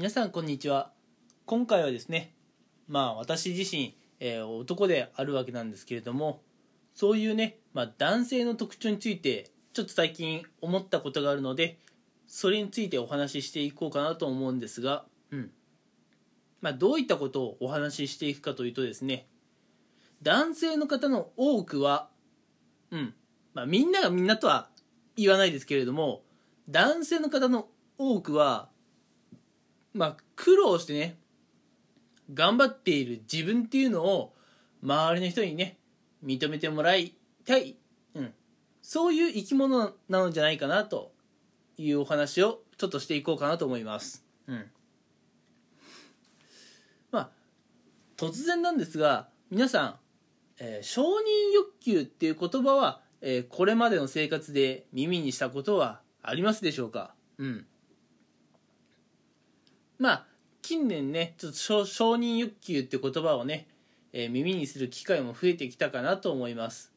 皆さんこんにちは。今回はですねまあ私自身、えー男であるわけなんですけれどもそういうね、まあ、男性の特徴についてちょっと最近思ったことがあるのでそれについてお話ししていこうかなと思うんですが、うん。まあ、どういったことをお話ししていくかというとですね男性の方の多くは、うん。まあ、みんながみんなとは言わないですけれども男性の方の多くはまあ、苦労してね、頑張っている自分っていうのを、周りの人にね、認めてもらいたい。うん。そういう生き物なのじゃないかな、というお話をちょっとしていこうかなと思います。うん。まあ、突然なんですが、皆さん、えー、承認欲求っていう言葉は、えー、これまでの生活で耳にしたことはありますでしょうか？うん。まあ近年ねちょっと承認欲求って言葉をね、えー、耳にする機会も増えてきたかなと思います。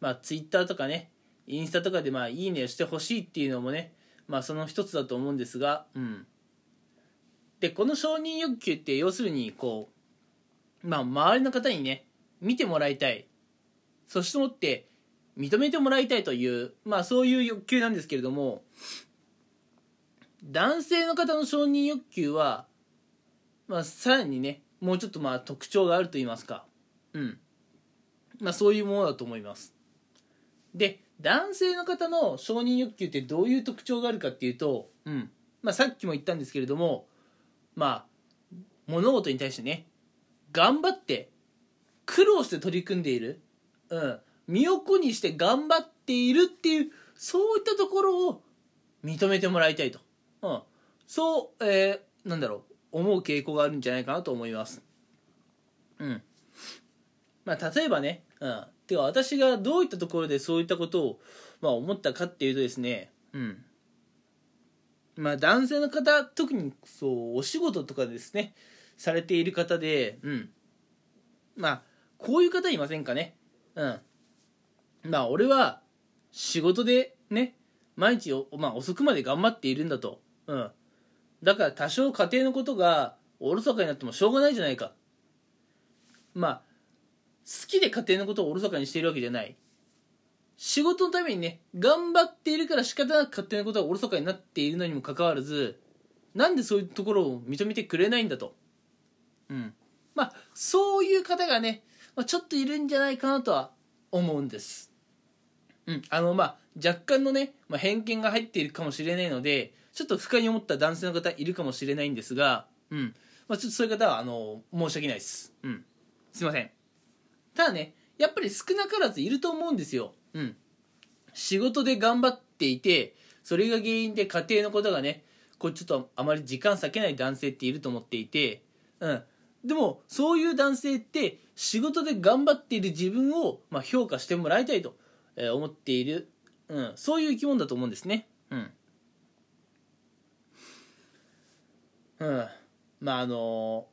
まあツイッターとかねインスタとかでまあいいねをしてほしいっていうのもねまあその一つだと思うんですがうん。でこの承認欲求って要するにこうまあ周りの方にね見てもらいたい。そしてもって認めてもらいたいというまあそういう欲求なんですけれども男性の方の承認欲求は、まあ、さらにねもうちょっとまあ特徴があると言いますか。うん。まあそういうものだと思います。で男性の方の承認欲求ってどういう特徴があるかっていうと、うん。まあ、さっきも言ったんですけれどもまあ物事に対してね頑張って苦労して取り組んでいる、うん、身を粉にして頑張っているっていうそういったところを認めてもらいたいと。うん、そう、えー、なんだろう。思う傾向があるんじゃないかなと思います。うん。まあ例えばね、うん、てか私がどういったところでそういったことを、まあ、思ったかっていうとですね。うん。まあ男性の方特にそうお仕事とかですね。されている方でうん。まあこういう方いませんかね。うん。まあ俺は仕事でね毎日まあ、遅くまで頑張っているんだとうん。だから多少家庭のことがおろそかになってもしょうがないじゃないか。まあ、好きで家庭のことをおろそかにしているわけじゃない。仕事のためにね、頑張っているから仕方なく家庭のことがおろそかになっているのにもかかわらず、なんでそういうところを認めてくれないんだと。うん。まあ、そういう方がね、まあ、ちょっといるんじゃないかなとは思うんです。うん。あの、まあ、若干のね、まあ、偏見が入っているかもしれないので、ちょっと不快に思った男性の方いるかもしれないんですが、うん。まあ、ちょっとそういう方は、あの、申し訳ないです。うん。すいません。ただね、やっぱり少なからずいると思うんですよ。うん。仕事で頑張っていて、それが原因で家庭のことがね、こうちょっとあまり時間割けない男性っていると思っていて、うん。でも、そういう男性って仕事で頑張っている自分を、まあ、評価してもらいたいと思っている、うん、そういう生き物だと思うんですね。うん。うん。まああの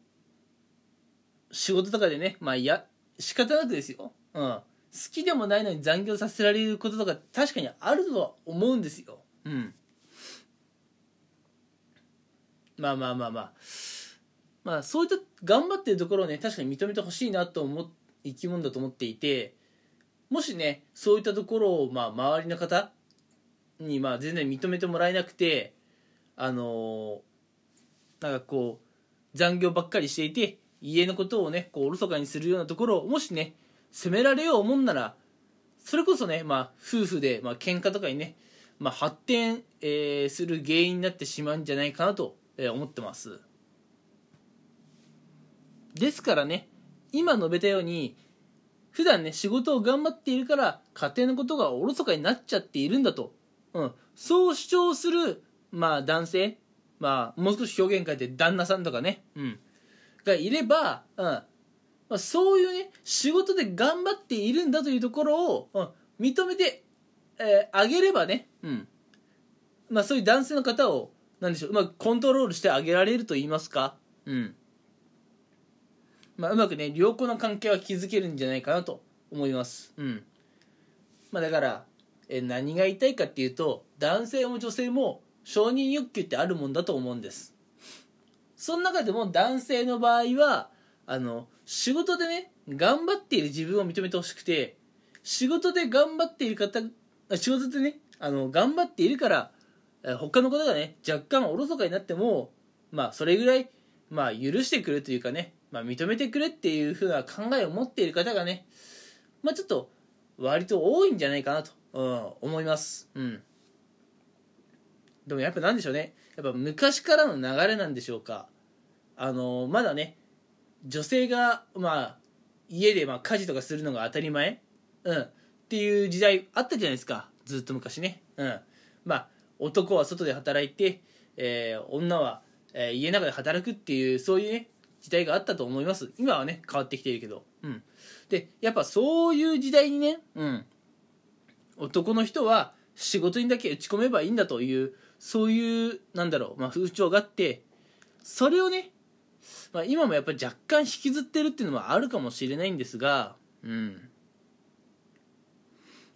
仕事とかでねまあいや仕方なくですよ、うん、好きでもないのに残業させられることとか確かにあるとは思うんですよ。うん。まあまあまあまあ。まあそういった頑張ってるところをね確かに認めてほしいなと思う生き物だと思っていてもしねそういったところをまあ周りの方にまあ全然認めてもらえなくてあのーなんかこう残業ばっかりしていて家のことをねこうおろそかにするようなところをもしね責められよう思んならそれこそね、まあ、夫婦で、まあ喧嘩とかにね、まあ、発展、えー、する原因になってしまうんじゃないかなと、えー、思ってます。ですからね今述べたように普段ね仕事を頑張っているから家庭のことがおろそかになっちゃっているんだと、うん、そう主張する、まあ、男性。まあ、もう少し表現変えて旦那さんとかね、うん、がいれば、うん。まあ、そういうね、仕事で頑張っているんだというところを、うん、認めて、えー、あげればね、うん。まあそういう男性の方を、なんでしょう、うまくコントロールしてあげられると言いますか、うん。まあうまくね、良好な関係は築けるんじゃないかなと思います。うん。まあだから、え何が言いたいかっていうと、男性も女性も承認欲求ってあるもんだと思うんですその中でも男性の場合はあの仕事でね頑張っている自分を認めてほしくて仕事で頑張っている方仕事でねあの頑張っているから他の方がね若干おろそかになってもまあそれぐらいまあ許してくれというかね、まあ、認めてくれっていう風な考えを持っている方がねまあちょっと割と多いんじゃないかなと、うん、思います。うん。でもやっぱなんでしょうね。やっぱ昔からの流れなんでしょうか。あのまだね女性がまあ家でまあ家事とかするのが当たり前、うん、っていう時代あったじゃないですか。ずっと昔ね、うん、まあ男は外で働いて、えー、女は、えー、家の中で働くっていうそういうね時代があったと思います。今はね変わってきているけど、うん、でやっぱそういう時代にね、うん、男の人は仕事にだけ打ち込めばいいんだというそういうなんだろう、まあ、風潮があってそれをねまあ、今もやっぱり若干引きずってるっていうのもあるかもしれないんですが、うん。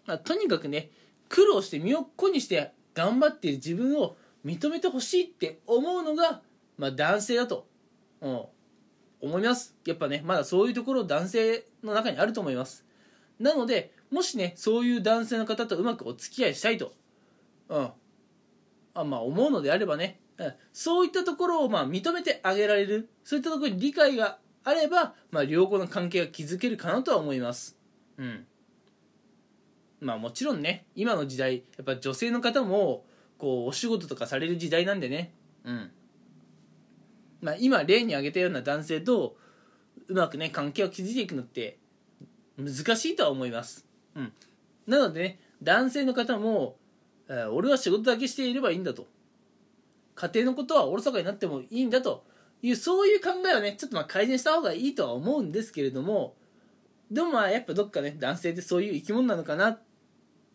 まあ、とにかくね苦労して身を粉にして頑張っている自分を認めてほしいって思うのが、まあ、男性だと、うん、思います。やっぱねまだそういうところ男性の中にあると思います。なのでもしねそういう男性の方とうまくお付き合いしたいと、うん。あまあ、思うのであればねうん。そういったところをまあ認めてあげられる。そういったところに理解があれば、まあ、良好な関係が築けるかなとは思います。うん。まあもちろんね今の時代やっぱ女性の方もこうお仕事とかされる時代なんでね。うん。まあ今例に挙げたような男性とうまくね関係を築いていくのって難しいとは思います。うん。なのでね男性の方も、えー、俺は仕事だけしていればいいんだと。家庭のことはおろそかになってもいいんだと。いうそういう考えをねちょっとまあ改善した方がいいとは思うんですけれどもでもまあやっぱどっかね男性ってそういう生き物なのかなっ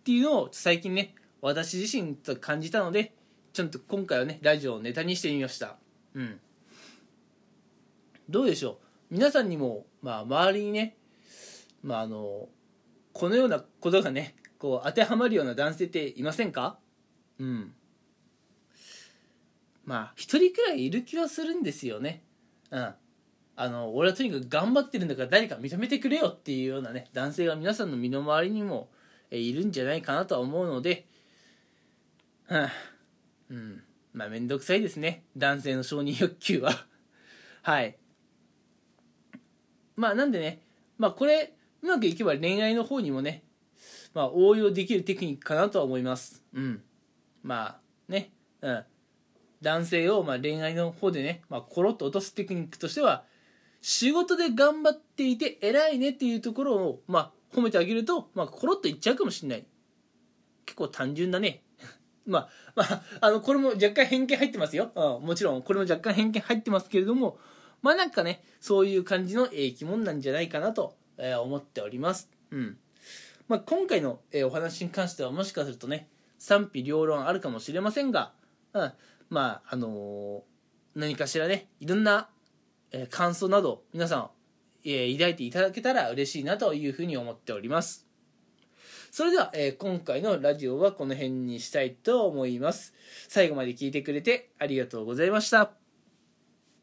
ていうのを最近ね私自身と感じたのでちょっと今回はねラジオをネタにしてみました。うん。どうでしょう。皆さんにも、まあ、周りにね、まあ、あのこのようなことがねこう当てはまるような男性っていませんか？うん。まあ一人くらいいる気はするんですよね。うん。あの俺はとにかく頑張ってるんだから誰か認めてくれよっていうようなね男性が皆さんの身の回りにもいるんじゃないかなとは思うので、はあ、うん。まあ面倒くさいですね。男性の承認欲求は。はい。まあなんでねまあこれうまくいけば恋愛の方にもねまあ応用できるテクニックかなとは思います。うん。まあねうん。男性をま恋愛の方でね、まあ、コロッと落とすテクニックとしては仕事で頑張っていて偉いねっていうところを、まあ、褒めてあげると、まあ、コロッといっちゃうかもしれない。結構単純だね。まあまああのこれも若干偏見入ってますよ、うん、もちろんこれも若干偏見入ってますけれどもまあなんかねそういう感じの生き物なんじゃないかなと、え、思っております。うん。まあ、今回の、え、お話に関してはもしかするとね賛否両論あるかもしれませんが、うん、まああのー、何かしらねいろんな、え、感想など皆さん、えー、抱いていただけたら嬉しいなというふうに思っております。それでは、えー、今回のラジオはこの辺にしたいと思います。最後まで聞いてくれてありがとうございました。